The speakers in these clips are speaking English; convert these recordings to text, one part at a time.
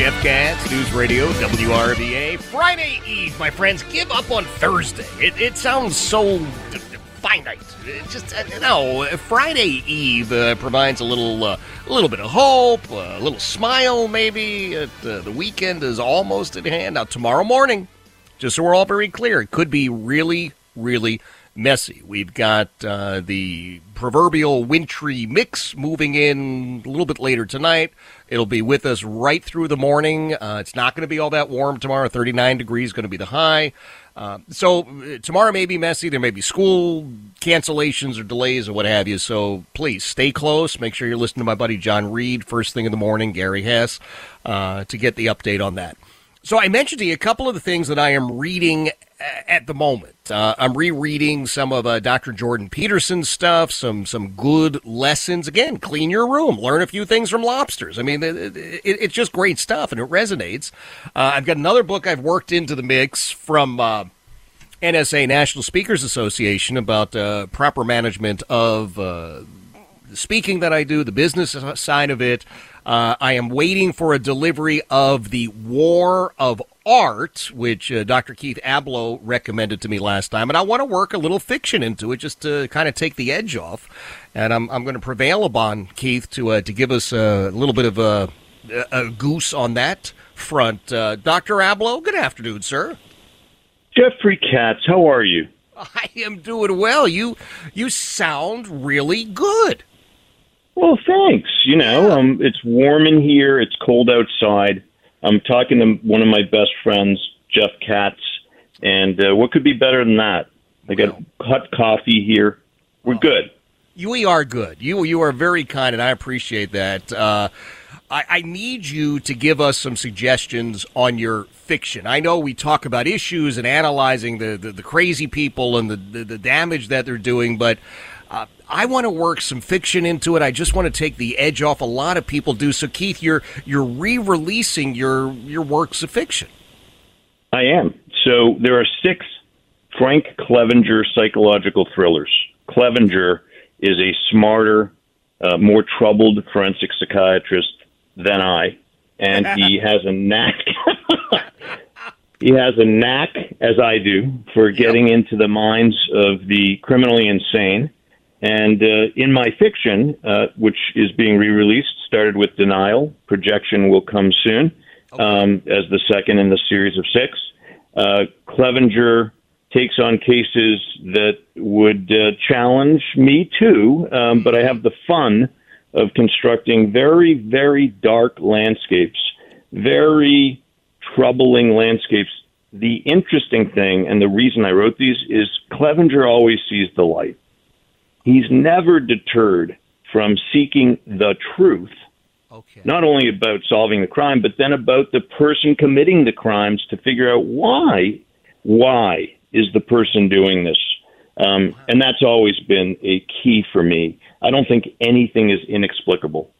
Jeff Katz, News Radio, WRVA. Friday Eve, my friends, give up on Thursday. It, it sounds so finite. It just, uh, no, Friday Eve uh, provides a little, uh, a little bit of hope, a little smile maybe. Uh, the weekend is almost at hand. Now, tomorrow morning, just so we're all very clear, it could be really, really messy. We've got uh, the proverbial wintry mix moving in a little bit later tonight. It'll be with us right through the morning. Uh, it's not going to be all that warm tomorrow. 39 degrees going to be the high. Uh, so uh, tomorrow may be messy. There may be school cancellations or delays or what have you. So please stay close. Make sure you're listening to my buddy John Reed first thing in the morning, Gary Hess, uh, to get the update on that. So I mentioned to you a couple of the things that I am reading at the moment. Uh, I'm rereading some of uh, Dr. Jordan Peterson's stuff, some some good lessons. Again, clean your room, learn a few things from lobsters. I mean, it, it, it's just great stuff, and it resonates. Uh, I've got another book I've worked into the mix from uh, NSA, National Speakers Association, about uh, proper management of uh, the speaking that I do, the business side of it. Uh, I am waiting for a delivery of the War of Art, which uh, Dr. Keith Ablow recommended to me last time, and I want to work a little fiction into it just to kind of take the edge off. And I'm, I'm going to prevail upon Keith to uh, to give us a little bit of a, a goose on that front. Uh, Dr. Ablow, good afternoon, sir. Jeffrey Katz, how are you? I am doing well. You you sound really good. Well, thanks. You know, um, it's warm in here. It's cold outside. I'm talking to one of my best friends, Jeff Katz, and uh, what could be better than that? I got hot coffee here. We're good. You, we are good. You you are very kind, and I appreciate that. Uh, I, I need you to give us some suggestions on your fiction. I know we talk about issues and analyzing the, the, the crazy people and the, the, the damage that they're doing, but uh, I want to work some fiction into it. I just want to take the edge off. A lot of people do. So, Keith, you're you're re-releasing your your works of fiction. I am. So there are six Frank Clevenger psychological thrillers. Clevenger is a smarter, uh, more troubled forensic psychiatrist than I, and he has a knack. he has a knack, as I do, for getting yep. into the minds of the criminally insane and uh, in my fiction, uh, which is being re-released, started with Denial. Projection will come soon okay. um, as the second in the series of six. Uh, Clevenger takes on cases that would uh, challenge me too, um, but I have the fun of constructing very, very dark landscapes, very troubling landscapes. The interesting thing, and the reason I wrote these, is Clevenger always sees the light he's never deterred from seeking the truth. Okay. Not only about solving the crime, but then about the person committing the crimes to figure out why, why is the person doing this? Um, and that's always been a key for me. I don't think anything is inexplicable.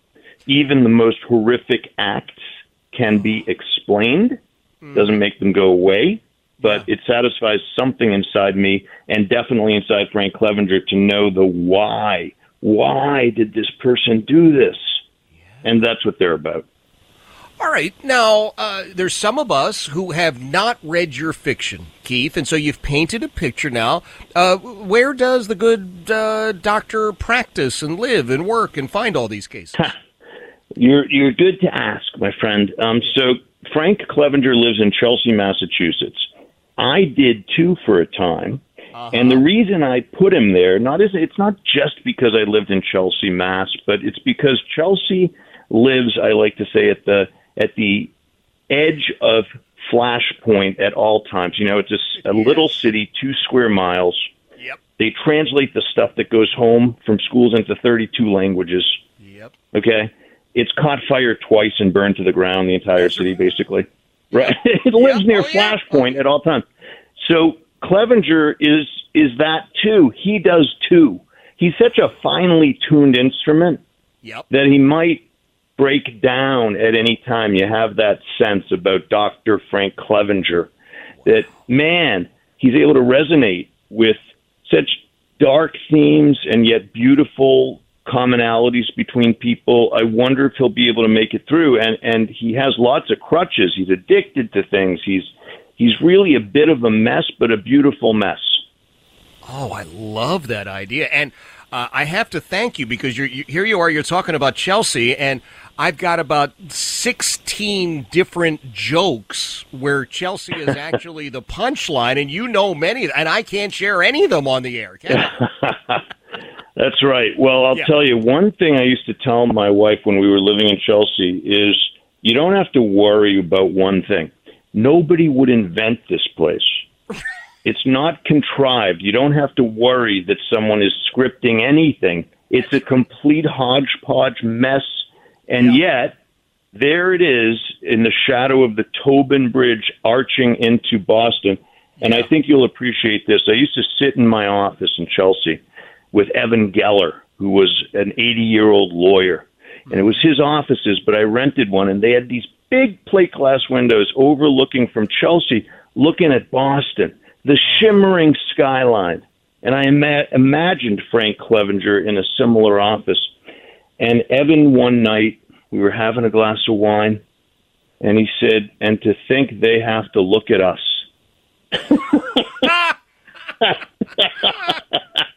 Even the most horrific acts can be explained, mm. doesn't make them go away but yeah. it satisfies something inside me and definitely inside Frank Clevenger to know the why. Why did this person do this? Yeah. And that's what they're about. All right. Now, uh, there's some of us who have not read your fiction, Keith, and so you've painted a picture now. Uh, where does the good uh, doctor practice and live and work and find all these cases? You're you're good to ask, my friend. Um, so Frank Clevenger lives in Chelsea, Massachusetts. I did too for a time. Uh-huh. And the reason I put him there, not is it's not just because I lived in Chelsea, Mass, but it's because Chelsea lives, I like to say, at the at the edge of flashpoint at all times. You know, it's a, a little city, two square miles. Yep. They translate the stuff that goes home from schools into 32 languages. Yep. Okay. It's caught fire twice and burned to the ground, the entire city, basically. Right. it lives yep. near oh, Flashpoint yeah. at all times. So Clevenger is is that too. He does too. He's such a finely tuned instrument yep. that he might break down at any time. You have that sense about Dr. Frank Clevenger that, man, he's able to resonate with such dark themes and yet beautiful commonalities between people. I wonder if he'll be able to make it through. And, and he has lots of crutches. He's addicted to things. He's, he's really a bit of a mess, but a beautiful mess. Oh, I love that idea. And uh, I have to thank you because you're, you, here you are, you're talking about Chelsea, and I've got about 16 different jokes where Chelsea is actually the punchline, and you know many, and I can't share any of them on the air, That's right. Well, I'll yeah. tell you one thing I used to tell my wife when we were living in Chelsea is you don't have to worry about one thing. Nobody would invent this place. it's not contrived. You don't have to worry that someone is scripting anything. It's a complete hodgepodge mess and yeah. yet, there it is in the shadow of the Tobin Bridge arching into Boston. And yeah. I think you'll appreciate this. I used to sit in my office in Chelsea with Evan Geller, who was an 80 year old lawyer. And it was his offices, but I rented one, and they had these big plate glass windows overlooking from Chelsea, looking at Boston, the shimmering skyline. And I ima- imagined Frank Clevenger in a similar office. And Evan, one night, we were having a glass of wine, and he said, and to think they have to look at us.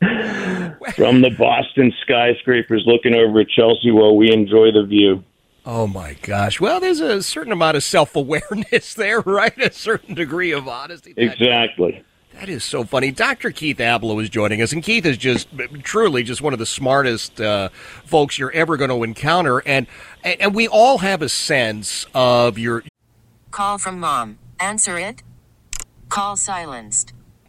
From the Boston skyscrapers looking over at Chelsea while we enjoy the view. Oh my gosh. Well, there's a certain amount of self awareness there, right? A certain degree of honesty. Exactly. That is so funny. Dr. Keith Ablow is joining us, and Keith is just truly just one of the smartest uh, folks you're ever going to encounter. And and we all have a sense of your call from mom. Answer it. Call silenced.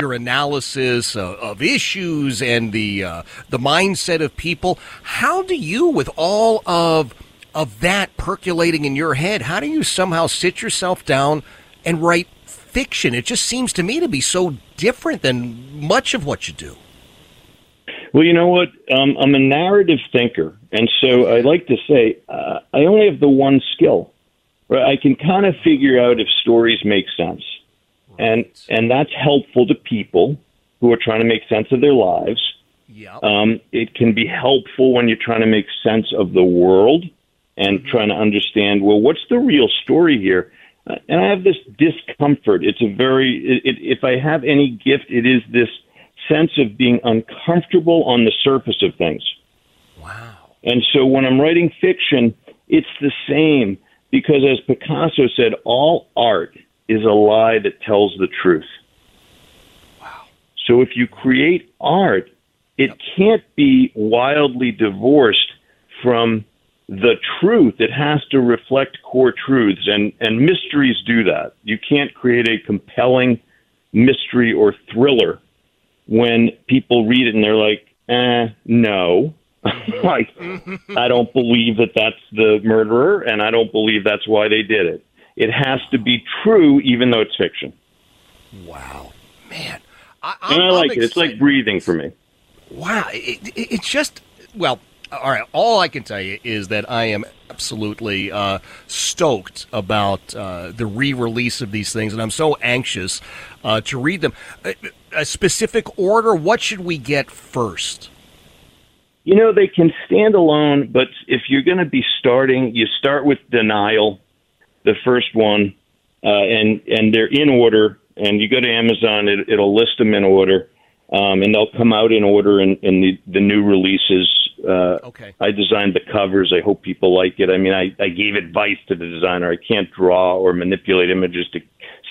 your analysis of, issues and the uh, the mindset of people. How do you, with all of of that percolating in your head, how do you somehow sit yourself down and write fiction? It just seems to me to be so different than much of what you do. Well, you know what? Um, I'm a narrative thinker, and so I like to say uh, I only have the one skill. Right? I can kind of figure out if stories make sense and and that's helpful to people who are trying to make sense of their lives. Yep. Um, it can be helpful when you're trying to make sense of the world and mm-hmm. trying to understand well what's the real story here. Uh, and I have this discomfort. It's a very it, it, if I have any gift, it is this sense of being uncomfortable on the surface of things. Wow. And so when I'm writing fiction, it's the same because as Picasso said, all art is a lie that tells the truth. Wow. So if you create art, it can't be wildly divorced from the truth. It has to reflect core truths, and, and mysteries do that. You can't create a compelling mystery or thriller when people read it and they're like, eh, no. like, I don't believe that that's the murderer, and I don't believe that's why they did it. It has to be true, even though it's fiction. Wow, man, I, and I like it. It's like breathing for me. Wow, it, it, it's just well. All right, all I can tell you is that I am absolutely uh, stoked about uh, the re-release of these things, and I'm so anxious uh, to read them. A, a specific order. What should we get first? You know, they can stand alone, but if you're going to be starting, you start with denial, the first one, uh, and and they're in order. And you go to Amazon, it, it'll list them in order, um, and they'll come out in order in, in the the new releases. Uh, okay. I designed the covers. I hope people like it. I mean, I, I gave advice to the designer. I can't draw or manipulate images to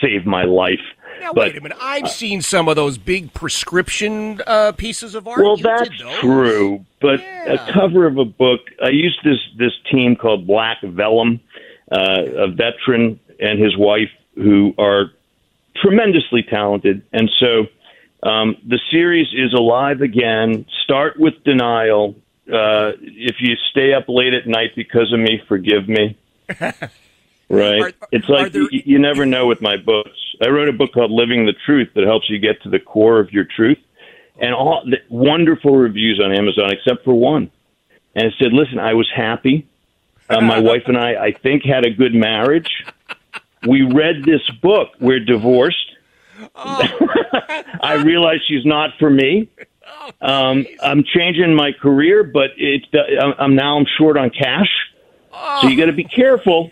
save my life. Now, but, wait a minute. I've uh, seen some of those big prescription uh, pieces of art. Well, you that's true. But yeah. a cover of a book, I used this this team called Black Vellum, uh, a veteran and his wife who are tremendously talented, and so um, the series is alive again. Start with denial. Uh, if you stay up late at night because of me, forgive me. Right. Are, it's like there... you, you never know with my books. I wrote a book called Living the Truth that helps you get to the core of your truth, and all the wonderful reviews on Amazon, except for one. And it said, "Listen, I was happy. Uh, my wife and I, I think, had a good marriage. We read this book. We're divorced. Oh. I realize she's not for me. Oh, um, I'm changing my career, but it's I'm now I'm short on cash. So you got to be careful."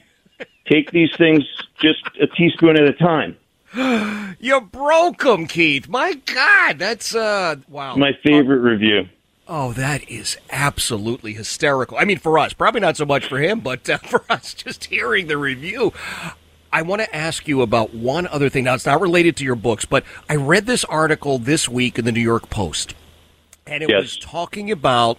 Take these things just a teaspoon at a time. you broke them, Keith. My God, that's uh, wow. My favorite uh, review. Oh, that is absolutely hysterical. I mean, for us, probably not so much for him, but uh, for us, just hearing the review. I want to ask you about one other thing. Now, it's not related to your books, but I read this article this week in the New York Post, and it yes. was talking about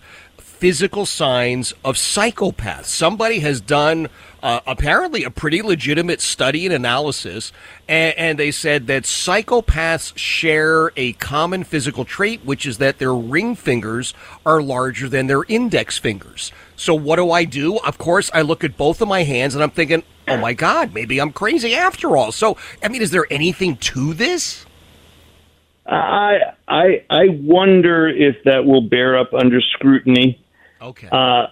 physical signs of psychopaths. Somebody has done uh, apparently a pretty legitimate study and analysis, and, and, they said that psychopaths share a common physical trait, which is that their ring fingers are larger than their index fingers. So what do I do? Of course, I look at both of my hands and I'm thinking, oh my God, maybe I'm crazy after all. So, I mean, is there anything to this? I I I wonder if that will bear up under scrutiny. Okay. Uh,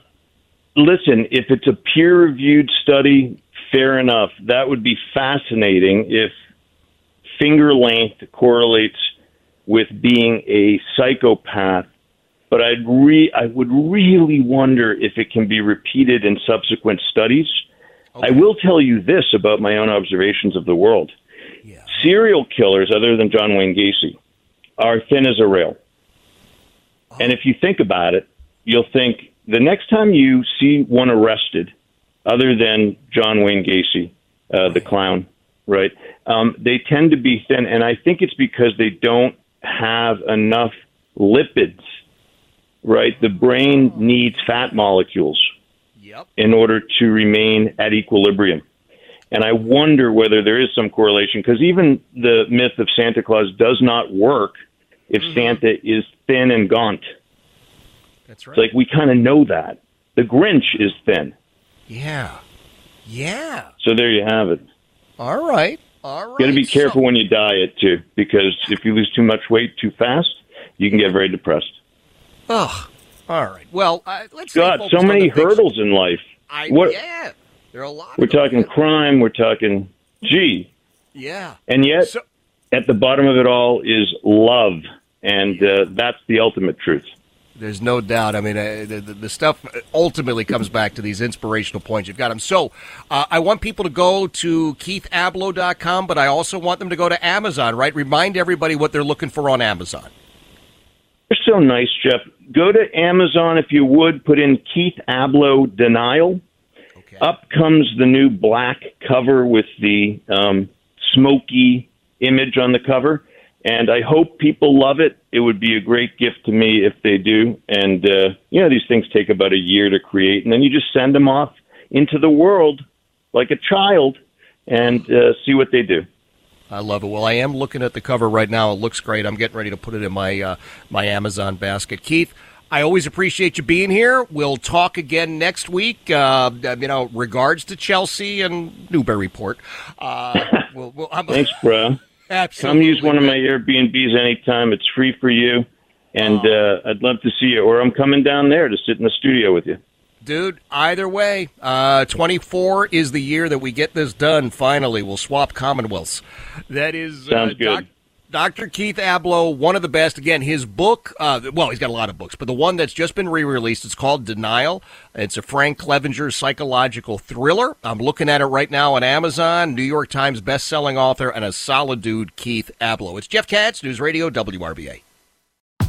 listen, if it's a peer reviewed study, fair enough. That would be fascinating if finger length correlates with being a psychopath. But I'd re- I would really wonder if it can be repeated in subsequent studies. Okay. I will tell you this about my own observations of the world. Yeah. Serial killers, other than John Wayne Gacy, are thin as a rail. Oh. And if you think about it, you'll think the next time you see one arrested, other than John Wayne Gacy, uh, the clown, right? Um, they tend to be thin, and I think it's because they don't have enough lipids, right? The brain needs fat molecules yep. in order to remain at equilibrium. And I wonder whether there is some correlation because even the myth of Santa Claus does not work if mm-hmm. Santa is thin and gaunt. That's right. It's like we kind of know that. The Grinch is thin. Yeah. Yeah. So there you have it. All right. All right. Got to be careful so, when you diet too, because if you lose too much weight too fast, you can get very depressed. Oh, all right. Well, uh, let's. God, so many hurdles in life. I, what, yeah, there are a lot. We're talking crime. We're talking, gee. Yeah. And yet, so, at the bottom of it all is love, and uh, that's the ultimate truth. There's no doubt. I mean, uh, the, the, stuff ultimately comes back to these inspirational points. You've got them. So uh, I want people to go to keithablow.com, but I also want them to go to Amazon, right? Remind everybody what they're looking for on Amazon. You're so nice, Jeff. Go to Amazon if you would. Put in Keith Ablow Denial. Okay. Up comes the new black cover with the um, smoky image on the cover. And I hope people love it. It would be a great gift to me if they do. And, uh, you know, these things take about a year to create, and then you just send them off into the world like a child and uh, see what they do. I love it. Well, I am looking at the cover right now. It looks great. I'm getting ready to put it in my uh, my Amazon basket. Keith, I always appreciate you being here. We'll talk again next week. Uh, you know, regards to Chelsea and Newburyport. Uh, we'll, we'll, Thanks, bro. Absolutely. Come use one of my Airbnbs anytime. It's free for you, and oh. uh, I'd love to see you. Or I'm coming down there to sit in the studio with you. Dude, either way, uh, 24 is the year that we get this done. Finally, we'll swap Commonwealths. That is uh, sounds good. Doc- Dr. Keith Ablow, one of the best. Again, his book, uh, well, he's got a lot of books, but the one that's just been re released, it's called Denial. It's a Frank Clevenger psychological thriller. I'm looking at it right now on Amazon. New York Times best-selling author and a solid dude, Keith Ablow. It's Jeff Katz, News Radio, WRVA.